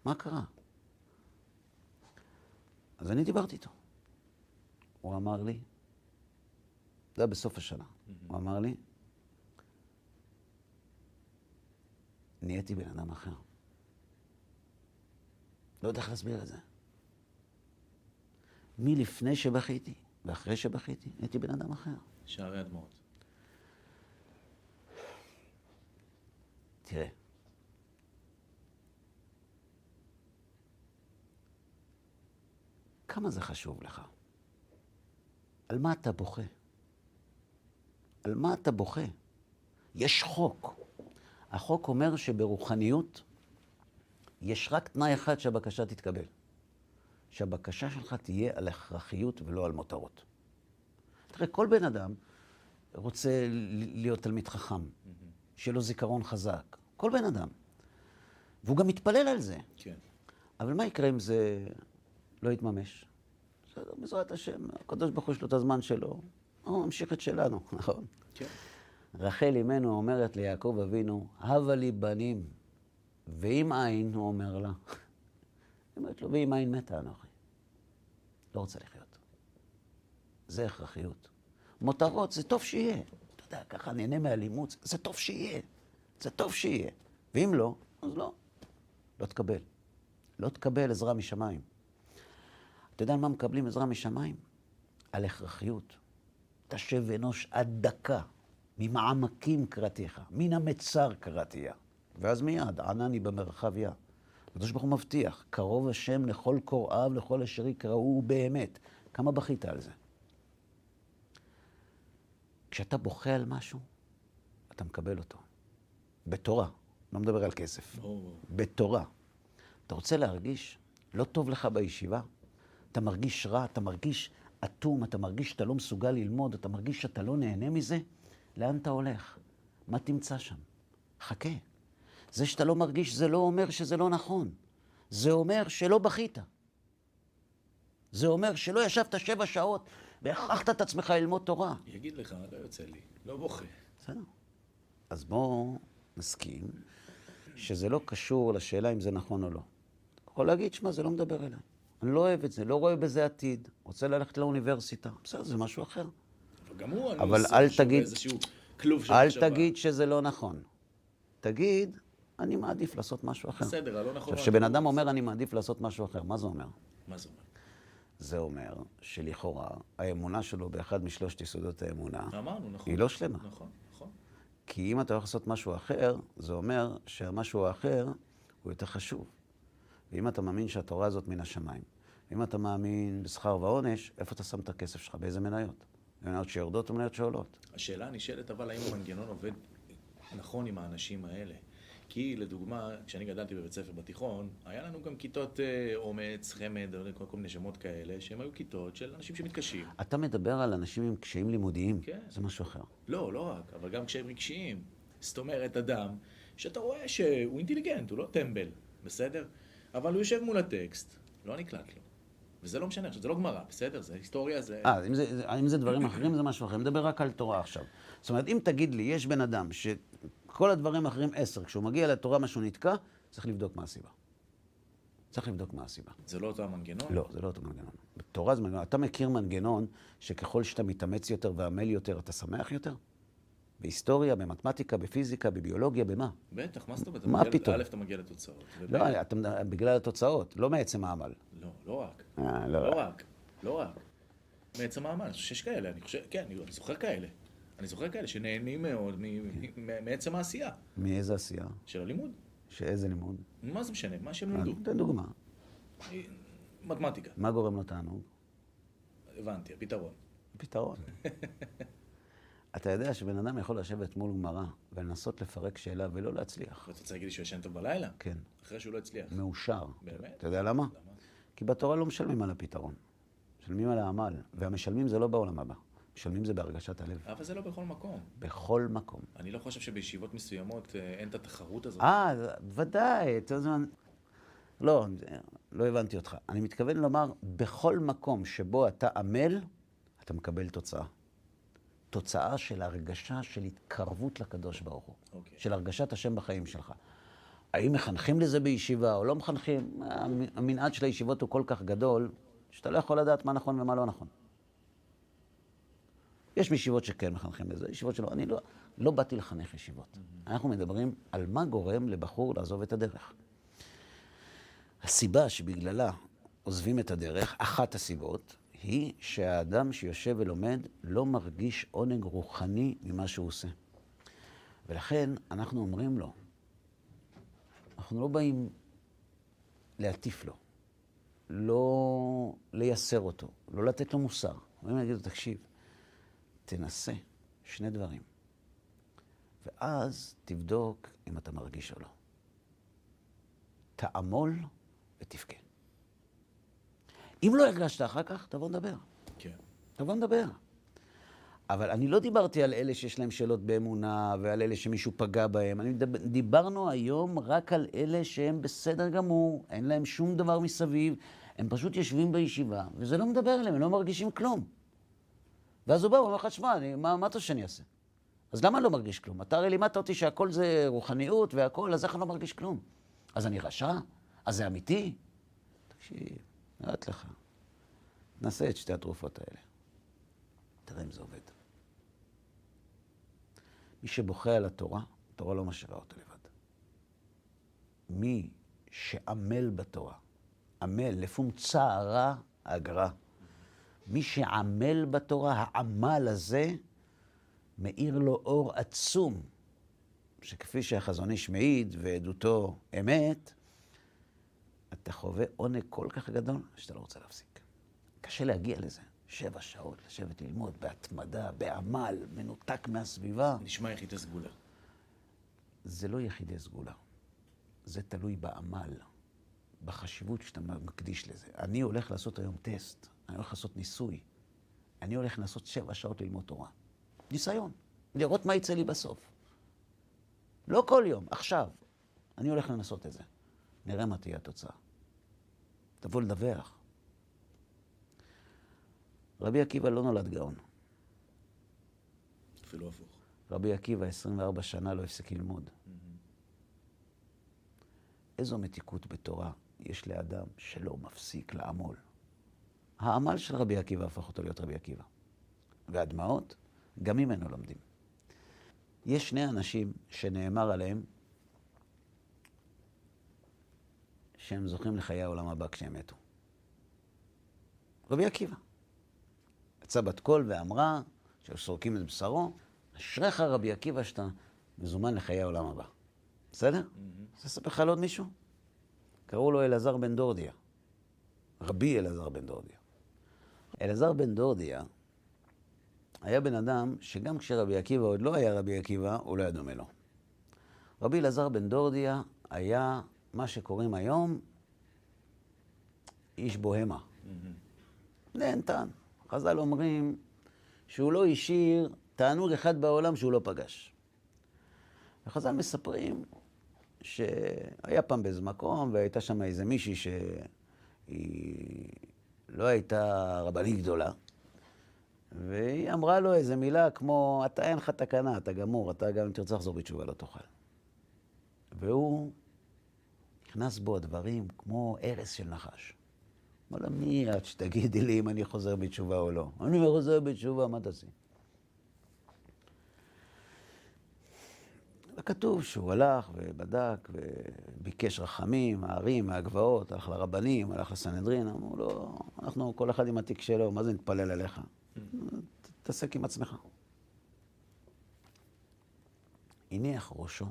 מה קרה? אז אני דיברתי איתו. הוא אמר לי, זה היה בסוף השנה, הוא אמר לי, נהייתי בן אדם אחר. לא יודע איך להסביר את זה. מלפני שבכיתי ואחרי שבכיתי, נהייתי בן אדם אחר. שערי הדמעות. תראה, כמה זה חשוב לך? על מה אתה בוכה? על מה אתה בוכה? יש חוק. החוק אומר שברוחניות יש רק תנאי אחד שהבקשה תתקבל. שהבקשה שלך תהיה על הכרחיות ולא על מותרות. תראה, כל בן אדם רוצה להיות תלמיד חכם, שיהיה לו זיכרון חזק. כל בן אדם. והוא גם מתפלל על זה. כן. אבל מה יקרה אם זה לא יתממש? בסדר, בעזרת השם, הקדוש ברוך הוא יש לו את הזמן שלו, הוא ממשיך את שלנו, [LAUGHS] נכון? כן. רחל אמנו אומרת ליעקב אבינו, הבה לי בנים, ואם אין, הוא אומר לה. [LAUGHS] היא אומרת לו, ואם אין מתה אנוכי. לא רוצה לחיות. זה הכרחיות. מותרות, זה טוב שיהיה. אתה יודע, ככה נהנה מאלימות, זה טוב שיהיה. זה טוב שיהיה. ואם לא, אז לא. לא תקבל. לא תקבל עזרה משמיים. אתה יודע על מה מקבלים עזרה משמיים? על הכרחיות. תשב אנוש עד דקה, ממעמקים קראתיך, מן המצר קראתיה. ואז מיד, ענני במרחביה. הקדוש ברוך הוא מבטיח, קרוב השם לכל קוראיו, לכל אשר יקראו באמת. כמה בכית על זה? כשאתה בוכה על משהו, אתה מקבל אותו. בתורה, לא מדבר על כסף. בתורה. אתה רוצה להרגיש לא טוב לך בישיבה? אתה מרגיש רע, אתה מרגיש אטום, אתה מרגיש שאתה לא מסוגל ללמוד, אתה מרגיש שאתה לא נהנה מזה? לאן אתה הולך? מה תמצא שם? חכה. זה שאתה לא מרגיש זה לא אומר שזה לא נכון. זה אומר שלא בכית. זה אומר שלא ישבת שבע שעות והכרחת את עצמך ללמוד תורה. יגיד לך, לא יוצא לי. לא בוכה. בסדר. אז בואו נסכים שזה לא קשור לשאלה אם זה נכון או לא. יכול להגיד, שמע, זה לא מדבר אליי. אני לא אוהב את זה, לא רואה בזה עתיד. רוצה ללכת לאוניברסיטה. בסדר, זה משהו אחר. אבל גם הוא, אני אבל אל תגיד- כלוב של אל מחשבה. תגיד שזה לא נכון. תגיד, אני מעדיף לעשות משהו אחר. בסדר, הלא נכון. עכשיו, כשבן אדם אומר, אני מעדיף לעשות משהו אחר, מה זה אומר? מה זה אומר? זה אומר שלכאורה, האמונה שלו באחד משלושת יסודות האמונה, אמרנו, נכון. היא לא שלמה. נכון, נכון. כי אם אתה הולך לעשות משהו אחר, זה אומר שהמשהו האחר הוא יותר חשוב. ואם אתה מאמין שהתורה הזאת מן השמיים, אם אתה מאמין בשכר ועונש, איפה אתה שם את הכסף שלך? באיזה מניות? מניות שיורדות או מניות שעולות? השאלה הנשאלת, אבל האם המנגנון עובד נכון עם האנשים האלה? כי לדוגמה, כשאני גדלתי בבית ספר בתיכון, היה לנו גם כיתות אה, אומץ, חמד, כל, כל מיני שמות כאלה, שהם היו כיתות של אנשים שמתקשים. אתה מדבר על אנשים עם קשיים לימודיים, כן. זה משהו אחר. לא, לא רק, אבל גם קשיים רגשיים. זאת אומרת, אדם שאתה רואה שהוא אינטליגנט, הוא לא טמבל, בסדר? אבל הוא יושב מול הטקסט, לא נקלט לו. וזה לא משנה, עכשיו, זה לא גמרא, בסדר? זה היסטוריה, זה... אה, אם אם זה דברים אחרים זה משהו אחר. אני מדבר רק על תורה עכשיו. זאת אומרת, אם תגיד לי, יש בן אדם שכל הדברים האחרים עשר, כשהוא מגיע לתורה משהו נתקע, צריך לבדוק מה הסיבה. צריך לבדוק מה הסיבה. זה לא אותו המנגנון? לא, זה לא אותו מנגנון. בתורה זה מנגנון. אתה מכיר מנגנון שככל שאתה מתאמץ יותר ועמל יותר, אתה שמח יותר? בהיסטוריה, במתמטיקה, בפיזיקה, בביולוגיה, במה? בטח, מה זאת אומרת? מה מגיע- פתאום? א', אתה מגיע לתוצאות. לא, אתה, בגלל התוצאות, לא מעצם העמל. לא, לא רק. אה, לא לא. רק. לא רק. מעצם העמל, אני חושב שיש כאלה, אני חושב, כן, אני זוכר כאלה. אני זוכר כאלה שנהנים מאוד מ- מ- מעצם העשייה מאיזה עשייה? של הלימוד. שאיזה לימוד? מה זה משנה? מה שהם אה, למדו. תן דוגמה. מתמטיקה. מה גורם לו תענוג? הבנתי, הפתרון. פתרון. [LAUGHS] אתה יודע שבן אדם יכול לשבת מול גמרא ולנסות לפרק שאלה ולא להצליח. ואתה רוצה להגיד לי שהוא ישן טוב בלילה? כן, אחרי שהוא לא הצליח. מאושר. באמת? אתה יודע למה? למה? כי בתורה לא משלמים על הפתרון, משלמים על העמל, והמשלמים זה לא בעולם הבא, משלמים זה בהרגשת הלב. אבל זה לא בכל מקום. בכל מקום. אני לא חושב שבישיבות מסוימות אה, אין את התחרות הזאת. אה, ודאי, לא, לא הבנתי אותך. אני מתכוון לומר, בכל מקום שבו אתה עמל, אתה מקבל תוצאה. תוצאה של הרגשה של התקרבות לקדוש ברוך הוא. אוקיי. של הרגשת השם בחיים שלך. האם מחנכים לזה בישיבה או לא מחנכים? המ- המנעד של הישיבות הוא כל כך גדול, שאתה לא יכול לדעת מה נכון ומה לא נכון. יש ישיבות שכן מחנכים לזה, ישיבות שלא. אני לא, לא באתי לחנך ישיבות. אנחנו מדברים על מה גורם לבחור לעזוב את הדרך. הסיבה שבגללה עוזבים את הדרך, אחת הסיבות, היא שהאדם שיושב ולומד לא מרגיש עונג רוחני ממה שהוא עושה. ולכן אנחנו אומרים לו, אנחנו לא באים להטיף לו, לא לייסר אותו, לא לתת לו מוסר. אומרים להגיד לו, תקשיב, תנסה שני דברים, ואז תבדוק אם אתה מרגיש או לא. תעמול ותבכה. אם לא הרגשת אחר כך, תבוא נדבר. כן. תבוא נדבר. אבל אני לא דיברתי על אלה שיש להם שאלות באמונה ועל אלה שמישהו פגע בהם. אני מדבר, דיברנו היום רק על אלה שהם בסדר גמור, אין להם שום דבר מסביב, הם פשוט יושבים בישיבה, וזה לא מדבר אליהם, הם לא מרגישים כלום. ואז הוא בא ואומר לך, שמע, מה מה אתה רוצה שאני אעשה? אז למה אני לא מרגיש כלום? אתה הרי לימדת אותי שהכל זה רוחניות והכל, אז איך אני לא מרגיש כלום? אז אני רשע? אז זה אמיתי? תקשיב, נראית לך. נסה את שתי התרופות האלה. תראה אם זה עובד. מי שבוכה על התורה, התורה לא משאירה אותו לבד. מי שעמל בתורה, עמל, לפום צערה אגרה. מי שעמל בתורה, העמל הזה מאיר לו אור עצום, שכפי שהחזון איש מעיד ועדותו אמת, אתה חווה עונג כל כך גדול שאתה לא רוצה להפסיק. קשה להגיע לזה. שבע שעות לשבת ללמוד בהתמדה, בעמל, מנותק מהסביבה. נשמע יחידי סגולה. זה לא יחידי סגולה. זה תלוי בעמל, בחשיבות שאתה מקדיש לזה. אני הולך לעשות היום טסט, אני הולך לעשות ניסוי. אני הולך לעשות שבע שעות ללמוד תורה. ניסיון. לראות מה יצא לי בסוף. לא כל יום, עכשיו. אני הולך לנסות את זה. נראה מה תהיה התוצאה. תבוא לדווח. רבי עקיבא לא נולד גאון. אפילו הפוך. רבי עקיבא 24 שנה לא הפסיק ללמוד. איזו מתיקות בתורה יש לאדם שלא מפסיק לעמול. העמל של רבי עקיבא הפך אותו להיות רבי עקיבא. והדמעות, גם ממנו לומדים. יש שני אנשים שנאמר עליהם שהם זוכים לחיי העולם הבא כשהם מתו. רבי עקיבא. יצאה בת קול ואמרה, שסורקים את בשרו, אשריך רבי עקיבא שאתה מזומן לחיי העולם הבא. בסדר? רוצה לספר לך על עוד מישהו? קראו לו אלעזר בן דורדיה. רבי אלעזר בן דורדיה. אלעזר בן דורדיה היה בן אדם שגם כשרבי עקיבא עוד לא היה רבי עקיבא, הוא לא היה דומה לו. רבי אלעזר בן דורדיה היה מה שקוראים היום איש בוהמה. נהנתן. חז"ל אומרים שהוא לא השאיר תענוג אחד בעולם שהוא לא פגש. וחז"ל מספרים שהיה פעם באיזה מקום, והייתה שם איזה מישהי שהיא לא הייתה רבנית גדולה, והיא אמרה לו איזה מילה כמו, אתה אין לך תקנה, אתה גמור, אתה גם אם תרצה לחזור בתשובה לא תוכל. והוא נכנס בו הדברים כמו הרס של נחש. אמר לה, מי את שתגידי לי אם אני חוזר בתשובה או לא? אני חוזר בתשובה, מה תעשי? וכתוב שהוא הלך ובדק וביקש רחמים, הערים, מהגבעות, הלך לרבנים, הלך לסנהדרין, אמרו לו, אנחנו, כל אחד עם התיק שלו, מה זה נתפלל עליך? תתעסק עם עצמך. הניח ראשו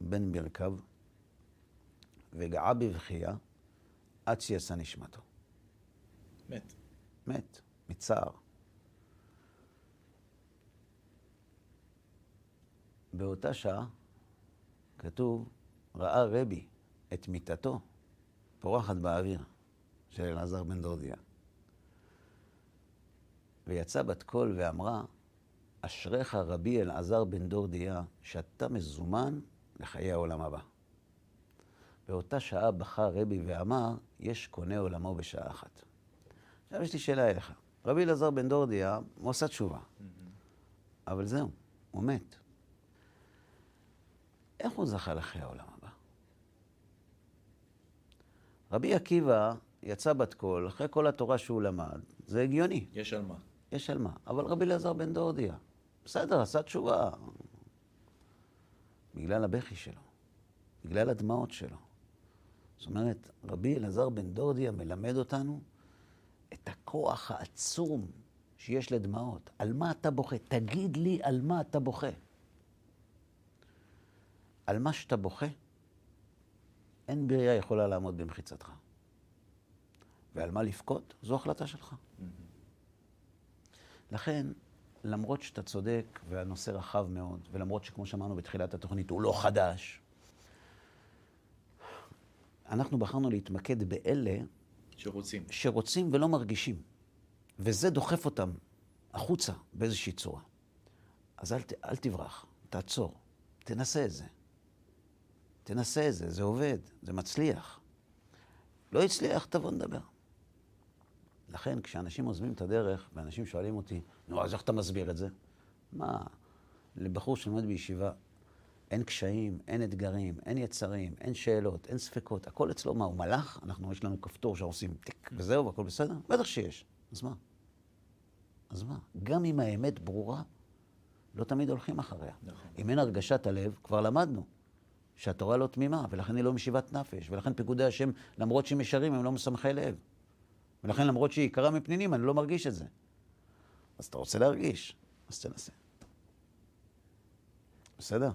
בין ברכיו וגעה בבכייה עד שיצא נשמתו. מת. מת, מצער. באותה שעה, כתוב, ראה רבי את מיטתו פורחת באוויר של אלעזר בן דורדיה. ויצא בת קול ואמרה, אשריך רבי אלעזר בן דורדיה, שאתה מזומן לחיי העולם הבא. באותה שעה בכה רבי ואמר, יש קונה עולמו בשעה אחת. עכשיו יש לי שאלה אליך. רבי אלעזר בן דורדיה, הוא עשה תשובה. אבל זהו, הוא מת. איך הוא זכה לחיי העולם הבא? רבי עקיבא יצא בת קול, אחרי כל התורה שהוא למד, זה הגיוני. יש על מה. יש על מה. אבל רבי אלעזר בן דורדיה, בסדר, עשה תשובה. בגלל הבכי שלו, בגלל הדמעות שלו. זאת אומרת, רבי אלעזר בן דורדיה מלמד אותנו את הכוח העצום שיש לדמעות. על מה אתה בוכה? תגיד לי על מה אתה בוכה. על מה שאתה בוכה, אין בריאה יכולה לעמוד במחיצתך. ועל מה לבכות, זו החלטה שלך. לכן, למרות שאתה צודק והנושא רחב מאוד, ולמרות שכמו שאמרנו בתחילת התוכנית, הוא לא חדש, אנחנו בחרנו להתמקד באלה שרוצים. שרוצים ולא מרגישים. וזה דוחף אותם החוצה באיזושהי צורה. אז אל, אל תברח, תעצור, תנסה את זה. תנסה את זה, זה עובד, זה מצליח. לא הצליח, תבוא נדבר. לכן, כשאנשים עוזבים את הדרך, ואנשים שואלים אותי, נו, אז איך אתה מסביר את זה? מה, לבחור שלומד בישיבה, אין קשיים, אין אתגרים, אין יצרים, אין שאלות, אין ספקות, הכל אצלו, מה, הוא מלאך? אנחנו, יש לנו כפתור שעושים טיק וזהו, והכל בסדר? בטח שיש. אז מה? אז מה? גם אם האמת ברורה, לא תמיד הולכים אחריה. נכון. אם אין הרגשת הלב, כבר למדנו שהתורה לא תמימה, ולכן היא לא משיבת נפש, ולכן פיקודי השם, למרות שהם ישרים, הם לא משמחי לב. ולכן למרות שהיא יקרה מפנינים, אני לא מרגיש את זה. אז אתה רוצה להרגיש, אז תנסה. בסדר?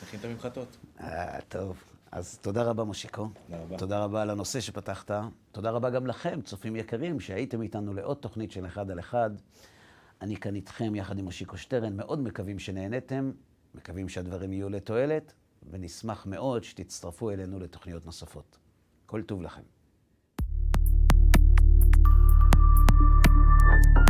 תכין את הממחטות. אה, טוב. אז תודה רבה, מושיקו. תודה רבה. תודה רבה על הנושא שפתחת. תודה רבה גם לכם, צופים יקרים, שהייתם איתנו לעוד תוכנית של אחד על אחד. אני כאן איתכם יחד עם מושיקו שטרן, מאוד מקווים שנהניתם, מקווים שהדברים יהיו לתועלת, ונשמח מאוד שתצטרפו אלינו לתוכניות נוספות. כל טוב לכם. thank you